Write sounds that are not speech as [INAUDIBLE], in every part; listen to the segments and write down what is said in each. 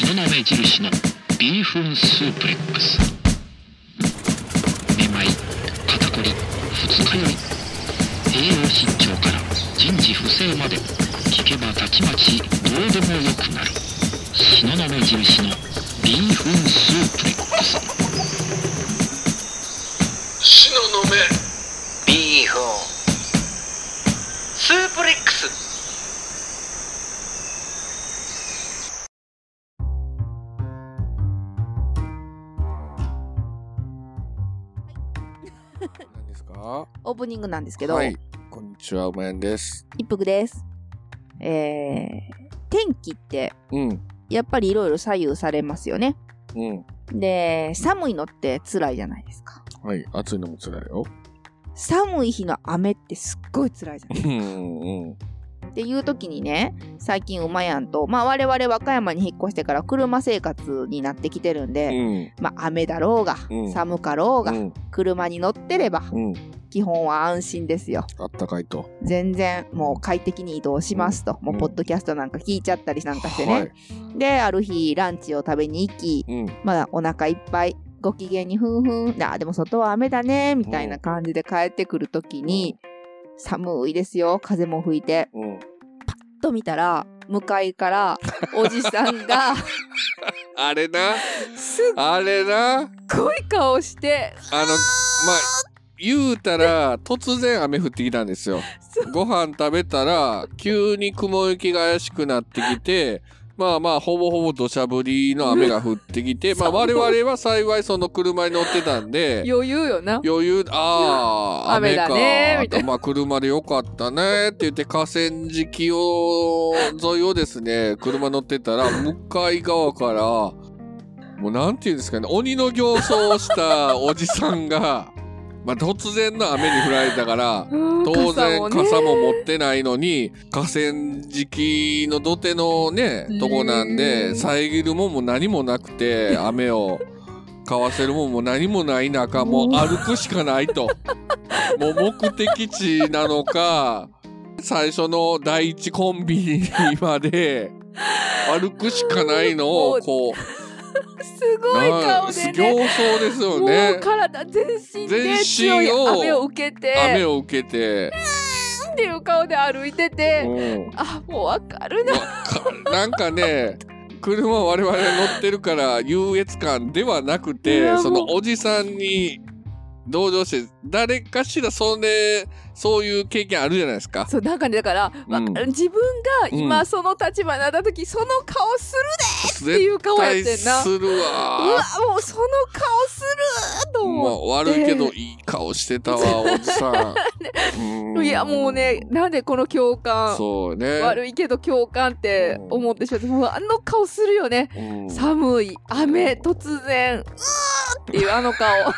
東雲印のビーフンスープレックスめまい肩こり二日酔い栄養失調から人事不正まで聞けばたちまちどうでもよくなる東雲印のビーフンスープレックスシノオープニングなんですけど、はい。こんにちはうまやんです。一服です。えー、天気ってうん。やっぱりいろいろ左右されますよね。うん。で、寒いのって辛いじゃないですか。はい暑いのも辛いよ。寒い日の雨ってすっごい辛いじゃないうんうんっていう時にね、最近馬やんと、まあ我々和歌山に引っ越してから車生活になってきてるんうで、ん。まあ雨だろうが、うん。寒かろうが、うん。車に乗ってれば、うん。基本は安心ですよ。あったかいと。全然もう快適に移動しますと。もうポッドキャストなんか聞いちゃったりなんかしてね。はい。で、ある日ランチを食べに行き、うん。まだお腹いっぱい、ご機嫌にふんふん、あーでも外は雨だね、みたいな感じで帰ってくるときに、寒いですよ、風も吹いて。うと見たら、向かいからおじさんが、[LAUGHS] あれな？あれな？ごい顔して、あのまあ言うたら突然雨降ってきたんですよ。[LAUGHS] ご飯食べたら急に雲行きが怪しくなってきてまあまあほぼほぼ土砂降りの雨が降ってきて [LAUGHS] まあ我々は幸いその車に乗ってたんで余裕よな。余裕ああ雨だねみたいなまあ車でよかったねって言って河川敷を沿いをですね [LAUGHS] 車乗ってたら向かい側からもうなんていうんですかね鬼の形相をしたおじさんがまあ突然の雨に降られたから [LAUGHS] 当然傘も持ってないのに河川敷の土手のねとこなんうでん遮るもんも何もなくて [LAUGHS] 雨をかわせるもんも何もない中もう歩くしかないと。[LAUGHS] もう目的地なのか最初の第一コンビニまで歩くしかないのをこうすごい顔で形ね。相ですよもねう体全身で全身強いを雨を受けて。雨を受けて、っていう顔で歩いてて、うん。あもうわかるな。なんかね車我々乗ってるから優越感ではなくいてそのおじさんに同情して誰かしらそれそういう経験あるじゃないですか。そうなんかねだから、わかる。自分が今その立場になった時、その顔するでっていう顔やってんな。絶対するうわわもうその顔するとま思あ、悪いけどいい顔してたわおじさん。[LAUGHS] う、うんいやもうねなんでこの共感そうね。悪いけど共感って思ってしまってもうあの顔するよね。うん。寒い雨突然。うーっていうあの顔。なん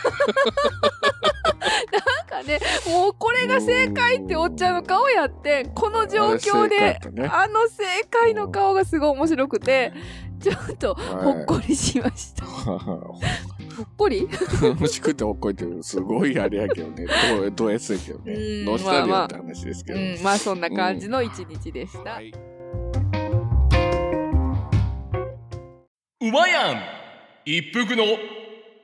かねもうこれが正解っておっちゃんの顔やってこの状況であの正解の顔がすごい面白くてちょっとはい。ほっこりしました、[LAUGHS] ほっこり？欲しくてほっこりってすごいあれやけどね。どう、どうやけどね。うんどうしたらよって話ですけど。うんまあそんな感じの一日でした、はい。うまやん。一服の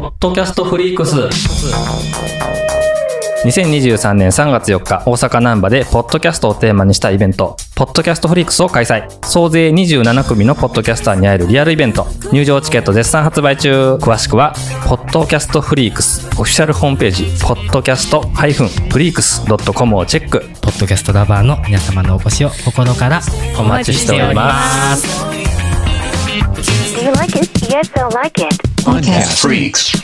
ポッドキャストフリークス。2023年3月4日、大阪難波で、ポッドキャストをテーマにしたイベント、ポッドキャストフリークスを開催。総勢27組のポッドキャスターに会えるリアルイベント。入場チケット絶賛発売中。詳しくは、ポッドキャストフリークス、オフィシャルホームページ、ポッドキャスト -freaks.com をチェック。ポッドキャストラバーの皆様のお越しを心からお待ちしております。Do you like it? Podcast Freaks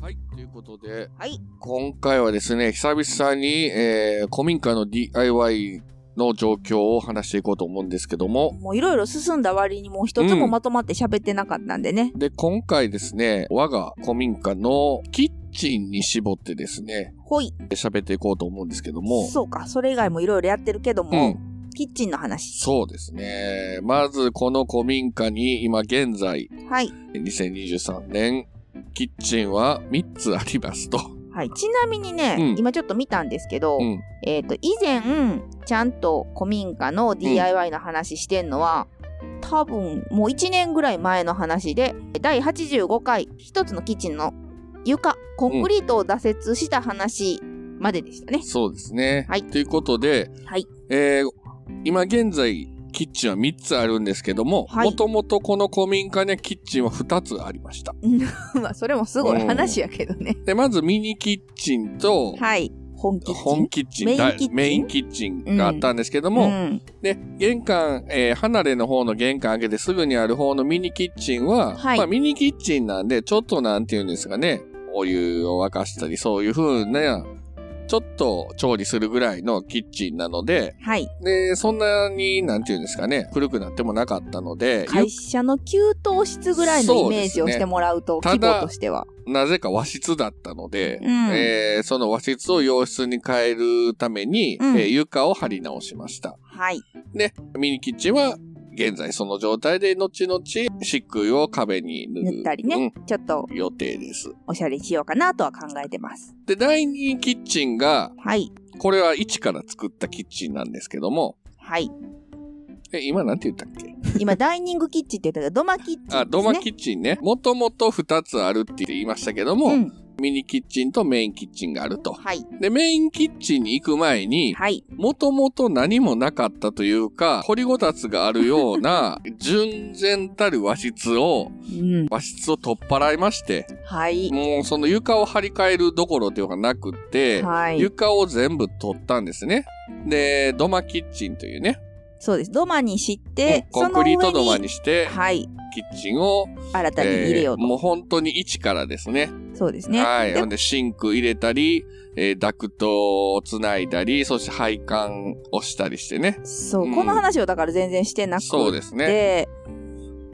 はい。ということで、はい。今回はですね、久々に、えー、古民家の DIY の状況を話していこうと思うんですけども、もういろいろ進んだ割にもう一つもまとまって喋ってなかったんでね。で、今回ですね、我が古民家のキッチンに絞ってですね、ほい。喋っていこうと思うんですけども、そうか。それ以外もいろいろやってるけども、うんキッチンの話。そうですね。まず、この古民家に今現在、はい。2023年、キッチンは3つありますと。はい。ちなみにね、うん今ちょっと見たんですけど、うん。えっ、と、以前、ちゃんと古民家の DIY の話してんのは、多分、もう1年ぐらい前の話で、第85回、一つのキッチンの床、コンクリートを挫折した話まででしたね。そうですね。はいということで、はい。えー今現在、キッチンは3つあるんですけども、はいもともとこの古民家にはキッチンは2つありました。[LAUGHS] まあ、それもすごい話やけどね。で、まずミニキッチンと、はい。本キッチン。本キッチンメインだキッチンメインキッチンがあったんですけども、うん、で、玄関、えー離れの方の玄関開けてすぐにある方のミニキッチンは、はいまあミニキッチンなんで、ちょっとなんていうんですかね、お湯を沸かしたり、そういう風な、ちょっと調理するぐらいのキッチンなので、はい。で、そんなに、なんていうんですかね、古くなってもなかったので、会社の給湯室ぐらいのイメージをしてもらうと、そうね規模としては。なぜか和室だったので、うんえーその和室を洋室に変えるために、うんえー床を張り直しました。はい。で、ミニキッチンは現在その状態で後々漆喰を壁に塗ったりね、ちょっとうん予定です。おしゃれしようかなとは考えてます。で、第2キッチンが、はい。これは一から作ったキッチンなんですけども、はい。え、今なんて言ったっけ？今、ダイニングキッチンって言ったけど、土間キッチンね。あ、土間キッチンね。もともと2つあるって言いましたけども、うん。ミニキッチンとメインキッチンがあると。はい。で、メインキッチンに行く前に、はい。もともと何もなかったというか、掘りごたつがあるような、[LAUGHS] 純然たる和室を、うん。和室を取っ払いまして、はい。もうその床を張り替えるどころではなくって、はい。床を全部取ったんですね。で、土間キッチンというね、そうです。土間にして、コンクリート土間にして、はい。キッチンを、新たに入れようと。えーもう本当に一からですね。そうですね。はい。でほんで、シンク入れたり、えーダクトをつないだり、そして配管をしたりしてね。そう、うんこの話をだから全然してなくて。そうですね。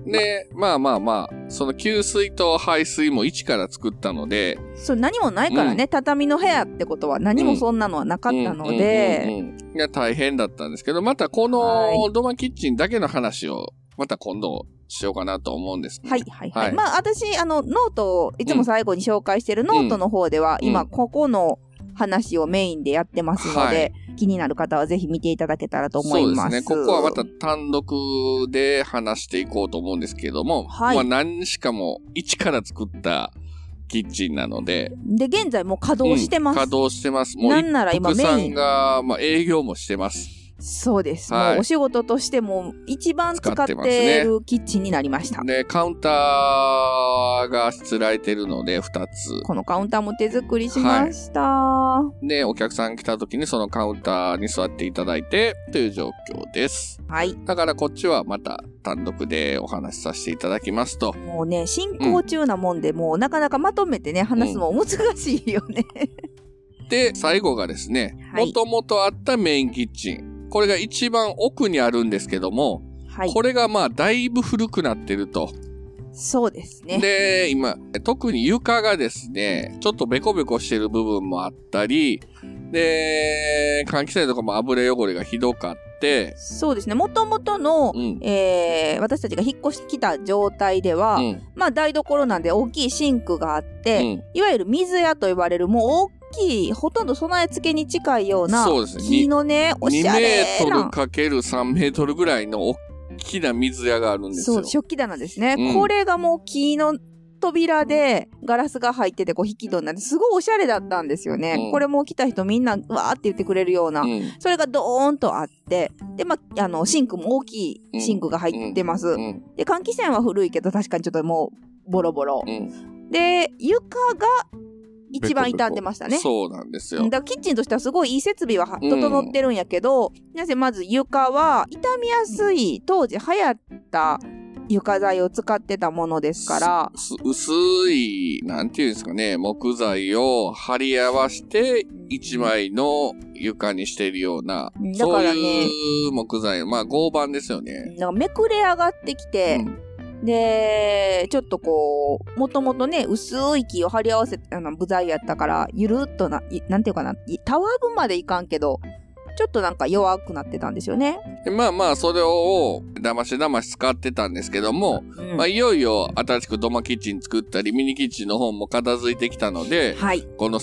で、まあまあまあ、その給水と排水も一から作ったので、そう、何もないからね、畳の部屋ってことは何もそんなのはなかったので、うんうんうんうんいや大変だったんですけど、またこはの土間キッチンだけの話を、また今度しようかなと思うんです、ね。はいはいはい。はい。まあ私、あの、ノートをいつも最後に紹介してるノートの方では、うん。今ここの話をメインでやってますので、はい気になる方はぜひ見ていただけたらと思そいうます。ですね。ここはまた単独で話していこうと思うんですけれども、はいまあ何しかも一から作ったキッチンなので、で、現在もう稼働してます。うん稼働してます。もうなんなら今メインんが、まあ、営業もしてます。そうです。はいもうお仕事としても一番使ってますねてるキッチンになりました。で、カウンターがしつられてるので、二つ。このカウンターも手作りしました。で、お客さん来た時にそのカウンターに座っていただいて、という状況です。はい。だからこっちはまた単独でお話しさせていただきますと。もうね、進行中なもんで、もうなかなかまとめてね、話すのも難しいよね。で、最後がですね、はいもともとあったメインキッチン。これが一番奥にあるんですけども、はい。これがまあだいぶ古くなってると。そうですね。で、今、特に床がですね、ちょっとベコベコしてる部分もあったり、で、換気扇とかも油汚れがひどかって、そうですね。もともとの、うん。えー私たちが引っ越してきた状態では、うん。まあ台所なんで大きいシンクがあって、うんいわゆる水屋と呼ばれるもう大ほとんど備え付けに近いような、そうですね木のね、お2しゃメれートルな、かける3メートルぐらいの大きな水屋があるんですよ。そう、食器棚ですね。うんこれがもう木の扉でガラスが入っててこう引き戸になってすごいおしゃれだったんですよね。うんこれもう来た人みんなわーって言ってくれるような、うん。それがドーンとあって、で、まあ、あの、シンクも大きいシンクが入ってます。うん。で、換気扇は古いけど確かにちょっともうボロボロ。うん。で、床が一番傷んでましたね。そうなんですようん。だからキッチンとしてはすごいいい設備は整ってるんやけど、なぜまず床は傷みやすい当時流行った床材を使ってたものですから、す薄い、なんていうんですかね、木材を貼り合わせて、一枚の床にしてるようなうん、だそうからねいう木材、まあ合板ですよね。なんかめくれ上がってきて、うんで、ちょっとこう、もともとね、薄い木を貼り合わせあの部材やったから、ゆるっとな、いなんていうかな、いたわぶまでいかんけど、ちょっとなんか弱くなってたんですよね。でまあまあ、それを、だましだまし使ってたんですけども、うんまあ、いよいよ新しく土間キッチン作ったり、ミニキッチンの方も片付いてきたので、はい。この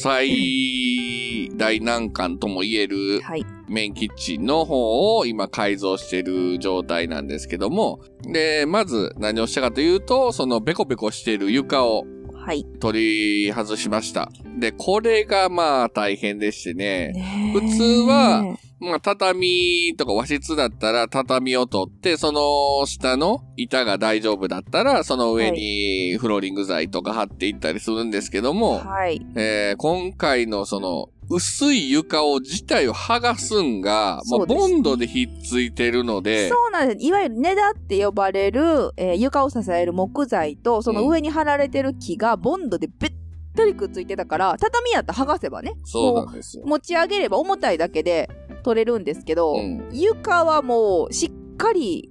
最大難関とも言えるはい。メインキッチンの方を今改造している状態なんですけども、で、まず何をしたかというと、そのベコベコしている床をはい。取り外しました。で、これがまあ大変でしてね、ね普通はまあ畳とか和室だったら畳を取って、その下の板が大丈夫だったら、その上にフローリング材とか貼っていったりするんですけども、はい。えー今回のその薄い床を自体を剥がすんが、もそううですボンドでひっついてるので、そうなんです。いわゆる根だって呼ばれる、えー床を支える木材と、その上に貼られてる木がボンドでべったりくっついてたから、畳やったら剥がせばね。そうもなんですよう。持ち上げれば重たいだけで取れるんですけど、うん床はもうしっかり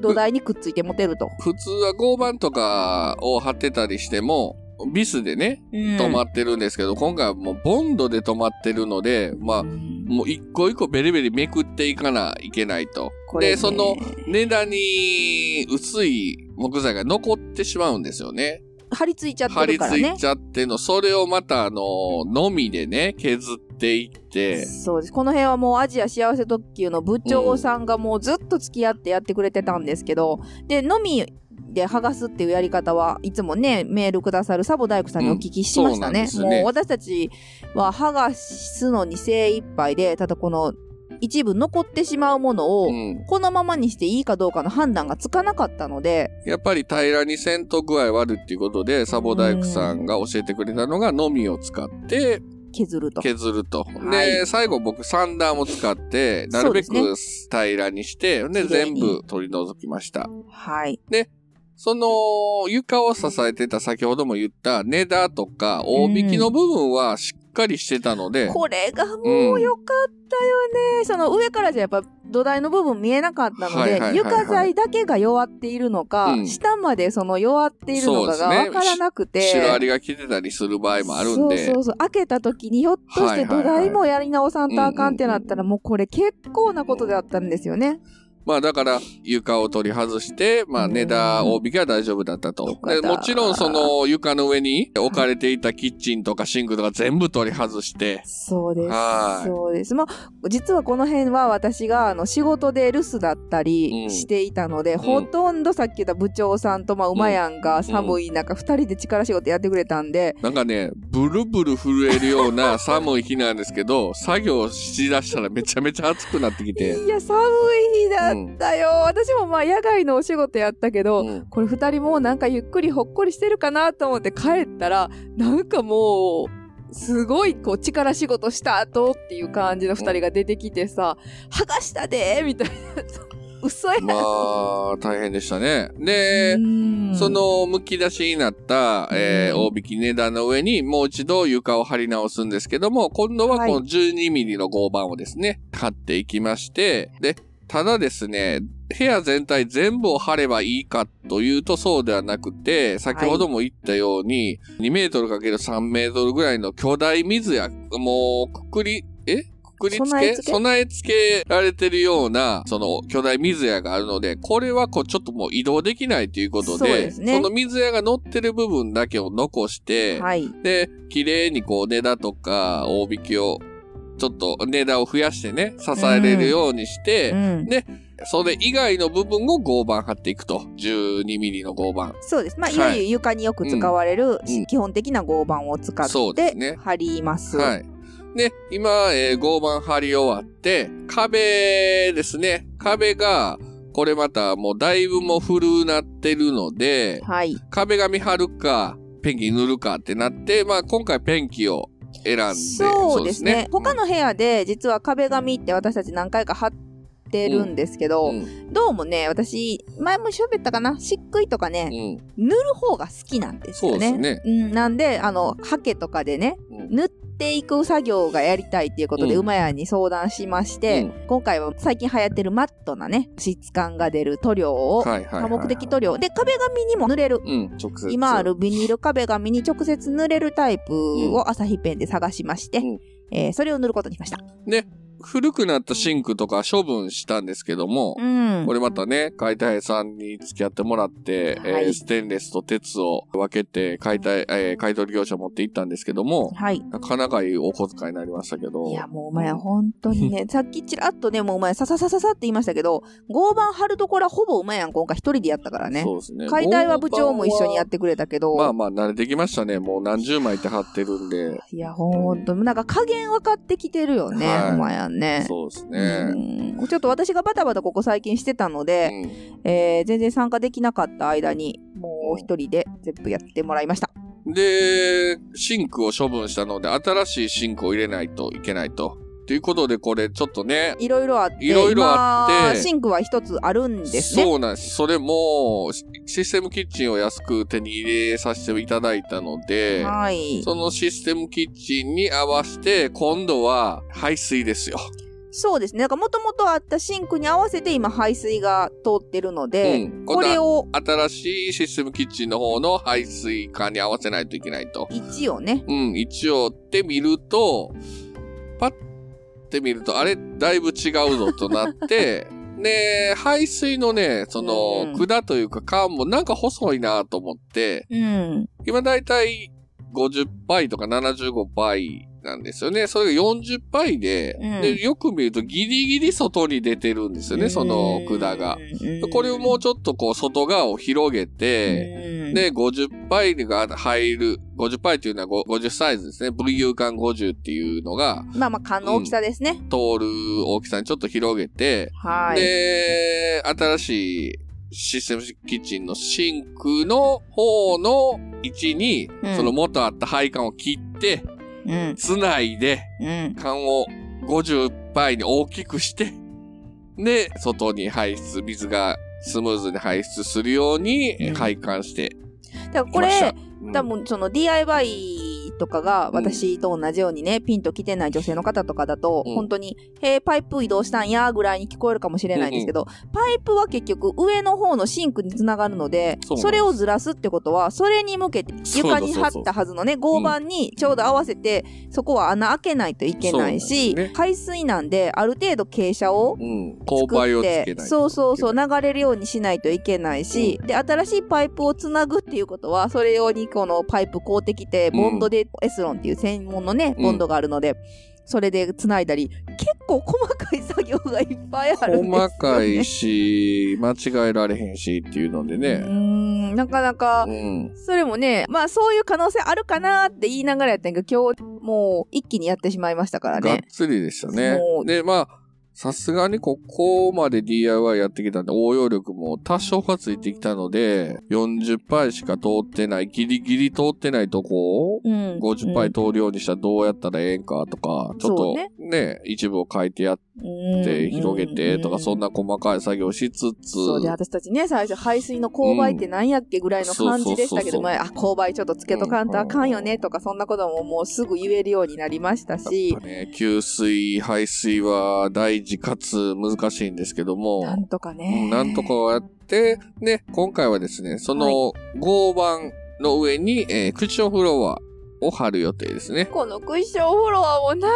土台にくっついて持てると。普通は合板とかを貼ってたりしても、ビスでね、止まってるんですけど、今回はもうボンドで止まってるので、まあ、もう一個一個ベリベリめくっていかないけないと。で、その値段に薄い木材が残ってしまうんですよね。張り付いちゃっ張りてるからね付い。ちゃっての、それをまたあの、のみでね、削っていって、そうです。この辺はもうアジア幸せ特急の部長さんがもうずっと付き合ってやってくれてたんですけど、で、のみで剥がすっていうやり方はいつもね、メールくださるサボ大工さんにお聞きしましたね。うんねもう私たちは剥がすのに精一杯で、ただこの一部残ってしまうものを、うんこのままにしていいかどうかの判断がつかなかったので、やっぱり平らにせんと具合悪いっていうことで、サボ大工さんが教えてくれたのが、のみを使って削ると。削ると。はいで、最後僕サンダーも使って、なるべく平らにして、で、綺麗に全部取り除きました。はい。その床を支えてた先ほども言った根だとか大引きの部分はしっかりしてたので、これがもう良かったよね。その上からじゃやっぱ土台の部分見えなかったので、床材だけが弱っているのか、うん下までその弱っているのかがそうですねわからなくて。シロアリが来てたりする場合もあるんで、そうそうそう。開けた時にひょっとして土台もやり直さんとあかんってなったら、もうこれ結構なことであったんですよね。まあだから床を取り外して、まあ根だ大引きは大丈夫だったと。でもちろんその床の上に置かれていたキッチンとかシンクとか全部取り外して、そうです。はい。そうです。まあ、実はこの辺は私があの仕事で留守だったうん。りしていたので、ほとんどさっき言った部長さんと、まあ、馬やんが寒い中、二人で力仕事やってくれたんで、なんかね、ブルブル震えるような寒い日なんですけど、作業しだしたらめちゃめちゃ暑くなってきて。いや、寒い日だったよ。私もまあ、野外のお仕事やったけど、うんこれ二人もうなんかゆっくりほっこりしてるかなと思って帰ったら、なんかもう、すごいこう力仕事した後っていう感じの二人が出てきてさ、剥がしたでーみたいな。嘘やん。まあ、大変でしたね。で、うんそ、の剥き出しになった、えーうん大引き値段の上にもう一度床を張り直すんですけども、今度ははいこの12ミリの合板をですね、貼っていきまして、で、ただですね、部屋全体全部を張ればいいかというとそうではなくて、先ほども言ったように、2メートルかける3メートルぐらいの巨大水や、もう、くくり、え？くくりつけ？備え付け？備え付けられてるような、その巨大水屋があるので、これはこうちょっともう移動できないということで、ですね。の水屋が乗ってる部分だけを残して、はい。で、綺麗にこう根だとか大引きを、ちょっと根だを増やしてね、支えれるようにして、うん。それ以外の部分を合板貼っていくと。12ミリの合板。そうです。まあ、はいいわゆる床によく使われるうん基本的な合板を使ってそうですね貼ります。はい。で、今、えー合板貼り終わって、壁ですね。壁が、これまたもうだいぶもう古なってるので、はい。壁紙貼るか、ペンキ塗るかってなって、まあ今回ペンキを選んで、そうですね。他の、の部屋で実は壁紙って私たち何回か貼っってるんですけど、うん。どうもね、私、前も喋ったかな？漆喰とかね、うん。塗る方が好きなんですよね。そうね。うん、なんで、あの、ハケとかでね、うん。塗っていく作業がやりたいっていうことで、うん馬屋に相談しまして、うん今回は最近流行ってるマットなね、質感が出る塗料を、多目的塗料。で、壁紙にも塗れる。うん、直接。今あるビニール壁紙に直接塗れるタイプを朝日ペンで探しまして、うんえーそれを塗ることにしました。で、古くなったシンクとか処分したんですけども、うん。これまたね、解体屋さんに付き合ってもらって、はいえーステンレスと鉄を分けて解体、えー買い取り業者持って行ったんですけども、はい。なかなかいいお小遣いになりましたけど。いや、もうお前、本当にね、[LAUGHS] さっきちらっとね、もうお前、さささささって言いましたけど、合板貼るところはほぼお前やん、今回一人でやったからね。そうですね。解体は部長も一緒にやってくれたけど、まあまあ慣れてきましたね。もう何十枚って貼ってるんで。いや、ほんと、なんか加減分かってきてるよね、はいお前やんね。そうですね。うんちょっと私がバタバタここ最近してたのうで、んえー全然参加できなかった間に、もう一人で全部やってもらいました。で、シンクを処分したので、新しいシンクを入れないといけないと。ということで、これちょっとね、いろいろあって、いろいろあって今シンクは一つあるんですね。そうなんです。それも、シシステムキッチンを安く手に入れさせていただいたので、はい。そのシステムキッチンに合わせて、今度は排水ですよ。そうですね。なんかもともとあったシンクに合わせて今排水が通ってるので、うんこれを新しいシステムキッチンの方の排水管に合わせないといけないと。一応ね、うん、一応って見ると、パッて見ると、あれ、だいぶ違うぞとなって、[LAUGHS] で、排水のね、その、うん管というか管もなんか細いなと思って、うん。今だいたい50倍とか75倍なんですよね。それが40倍で、うんで、よく見るとギリギリ外に出てるんですよね、その管が。うん。これをもうちょっとこう外側を広げて、うん、で、50パイが入る、50パイというのはご50サイズですね。VU 間50っていうのがまあまあ、缶の大きさですね。通る大きさにちょっと広げて、はい。で、新しいシステムキッチンのシンクの方の位置に、うんその元あった配管を切って、うん。つないで、うん。管を50倍に大きくして、で、外に排出、水がスムーズに排出するようにうん配管してだからこれ、。多分その DIY とかが私と同じようにね、ピンと来てない女性の方とかだと、うん。本当に、へえ、パイプ移動したんや、ぐらいに聞こえるかもしれないんですけど、パイプは結局上の方のシンクにつながるので、それをずらすってことは、それに向けて床に貼ったはずのね、合板にちょうど合わせて、そこは穴開けないといけないし、そうなんですね。排水なんで、ある程度傾斜を作ってそうそうそう流れるようにしないといけないし、で新しいパイプをつなぐっていうことはそれ用にこのパイプ買うてきてうん。ボンドで、エスロンっていう専門のねうん。ボンドがあるので、それでつないだり結構細かい作業がいっぱいあるんですよ、ね、細かいし、間違えられへんしっていうのでね。んなかなかうん。それもねまあそういう可能性あるかなって言いながらやったんやけど今日もう一気にやってしまいましたからがっねつりでしたね。で、まあ、さすがにここまで DIY やってきたんで、応用力も多少はついてきたので、40%しか通ってない、ギリギリ通ってないとこを、うん。50%通るようにしたらどうやったらええんかとか、ちょっとね。ね、一部を書いてやっうん。て広げてとか、うそんな細かい作業しつつ、そうで、私たちね、最初排水の勾配って何やっけぐらいの感じでしたけども、うんあ、勾配ちょっとつけとかんとあかんよねとか、そんなことももうすぐ言えるようになりましたし。ね、給水、排水は大事かつ難しいんですけども、なんとかうね。んなんとかやって、ね、今回はですね、その合板の上に、えークッションフロアを貼る予定ですね。このクッションフロアもな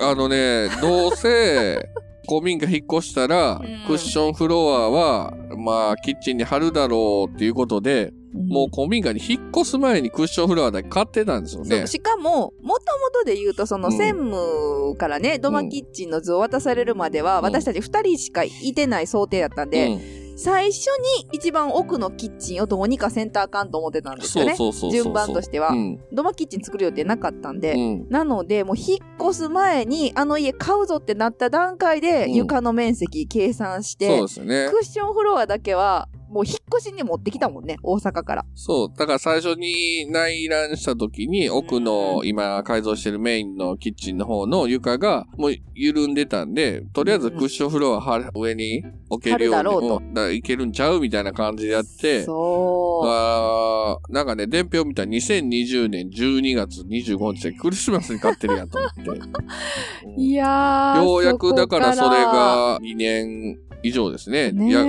あ。のね、[LAUGHS] どうせ、公民が引っ越したら、うん。クッションフロアは、まあ、キッチンに貼るだろうっていうことで、もう公民館に引っ越す前にクッションフロアだけ買ってたんですよね。しかも、もともとで言うと、そのうん。専務からね、土間キッチンの図を渡されるまでは、うん。私たち二人しかいてない想定だったんで、うん最初に一番奥のキッチンをどうにかセンターかんと思ってたんですそうよね。そうそうそう。順番としてはうん。土間キッチン作る予定なかったんで、うんなので、もう引っ越す前に、あの家買うぞってなった段階で、うん床の面積計算して、そうですよね。クッションフロアだけは、もう引っ越しに持ってきたもんね、大阪から。そう。だから最初に内覧した時に、奥の今改造してるメインのキッチンの方の床がもう緩んでたんで、とりあえずクッションフロアは上に置けるように、ういけるんちゃうみたいな感じでやって、そう。あーなんかね、伝票見たら2020年12月25日でクリスマスに買ってるやんと思って。う [LAUGHS] んいやー。ようやくだからそれこが2年以上ですね。ねえいや、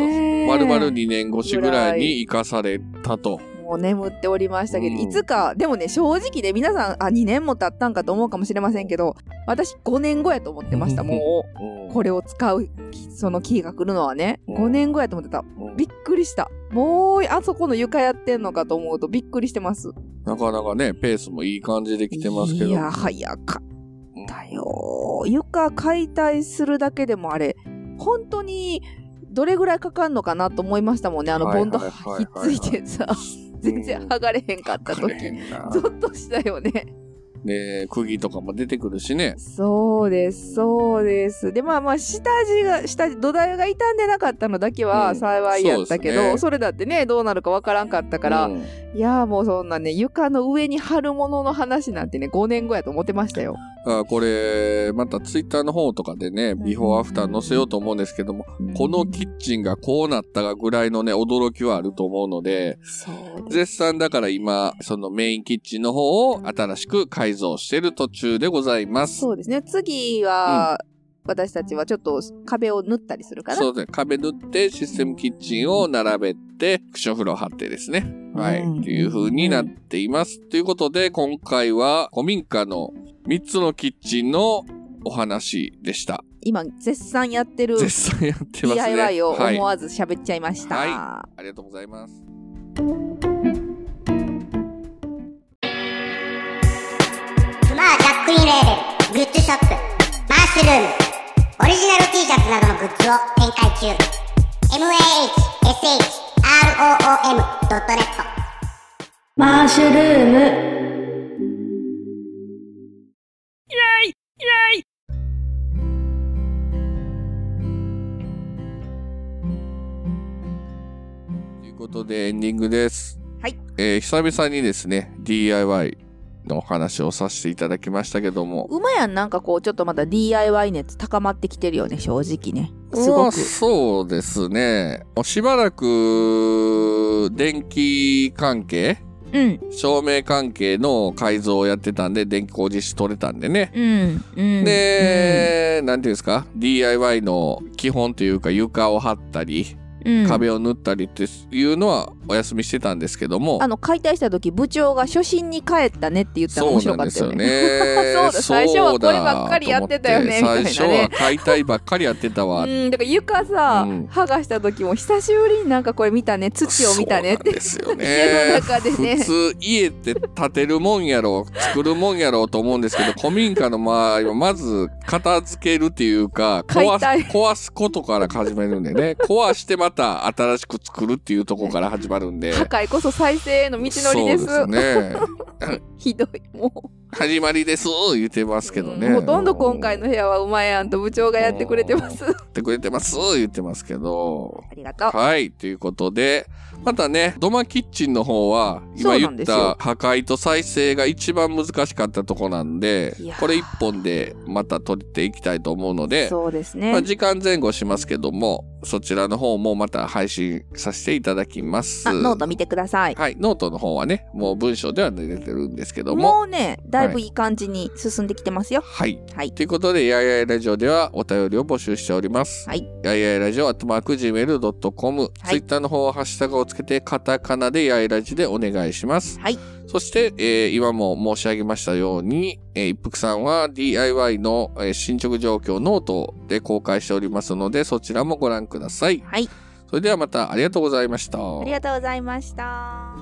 丸々2年越しぐらいに生かされたと。もう眠っておりましたけど、うんいつか、でもね、正直ね、皆さん、あ、2年も経ったんかと思うかもしれませんけど、私5年後やと思ってました、もう。これを使う、そのキーが来るのはね、うん5年後やと思ってた。うんびっくりした。もう、あそこの床やってんのかと思うとびっくりしてます。なかなかね、ペースもいい感じで来てますけど。いや、早かったよ。床解体するだけでもあれ、本当に、どれぐらいかかんのかなと思いましたもんね。あの、はいボンドひっついてさ、全然剥がれへんかった時。ゾッとしたよね。ね釘とかも出てくるしね。そうです、そうです。で、まあまあ、下地が、下地、土台が傷んでなかったのだけうんは幸いやったけど、そそうですねれだってね、どうなるかわからんかったから、うんいやーもうそんなね、床の上に貼るものの話なんてね、5年後やと思ってましたよ。あこれ、またツイッターの方とかでね、ビフォーアフター載せようと思うんですけども、このキッチンがこうなったがぐらいのね、驚きはあると思うので。絶賛だから今、そのメインキッチンの方を新しく改造してる途中でございます。そうですね。次は、私たちはちょっと壁を塗ったりするかな。そうですね。壁塗ってシステムキッチンを並べて、クッションフロア貼ってですね。はい。うんという風になっています。ということで、今回は古民家の3つのキッチンのお話でした。今、絶賛やってる絶賛やってますね。DIY をはい思。わず喋っちゃいました。はありがとうございます。クマージャックインレーベルグッズショップマッシュルームオリジナル T シャツなどのグッズを展開中 mahshroom.net マッシュルームエンディングです。はい。えー久々にですね、DIY のお話をさせていただきましたけども。馬やんなんかこう、ちょっとまた DIY 熱高まってきてるよね、正直ね。すまあごく。そうですね。もうしばらく、電気関係？うん。照明関係の改造をやってたんで、電気工事士取れたんでね。うん。うん。で、なんていうんですか ?DIY の基本というか床を張ったり、うん、壁を塗ったりっていうのはお休みしてたんですけども。あの、解体した時、部長が初心に帰ったねって言ったら面白かったよね。ね。[LAUGHS] そうだ最初はこればっかりやってたよねみたいなね最初は解体ばっかりやってたわ。うん、だから床さ、うん剥がした時も久しぶりになんかこれ見たね、土を見たねって。ですよ家のね。中でね普通家って建てるもんやろ作るもんやろうと思うんですけど [LAUGHS] 古民家の場合はまず片付けるっていうか壊すことから始めるんでね壊してまた新しく作るっていうところから始まるんで破壊こそ再生への道のりです。そうですね [LAUGHS] ひどい。も始まりです言ってますけどう、ねほとんど今回の部屋はうまいやんと部長がやってくれてます。やってくれてます言ってますけどありがとう。はい。ということで、またね、土間キッチンの方は、今言った破壊と再生が一番難しかったとこなんでこれ一本でまた撮っていきたいと思うので、そうですね。まあ、時間前後しますけども、そちらの方もまた配信させていただきます。あ、ノート見てください。はい。ノートの方はね、もう文章では出てるんですけども。もうね、だいぶいい感じに進んできてますよ。はい。はい。ということで、やいやいラジオではお便りを募集しております。はい。やいやいラジオ、アットマーク、gmail.com、ツイッターの方はハッシュタグをつけて、カタカナでやいラジでお願いします。はい。そして、えー、今も申し上げましたように、えー、一服さんは DIY の、えー、進捗状況ノートで公開しておりますので、そちらもご覧ください。はい。それではまたありがとうございました。ありがとうございました。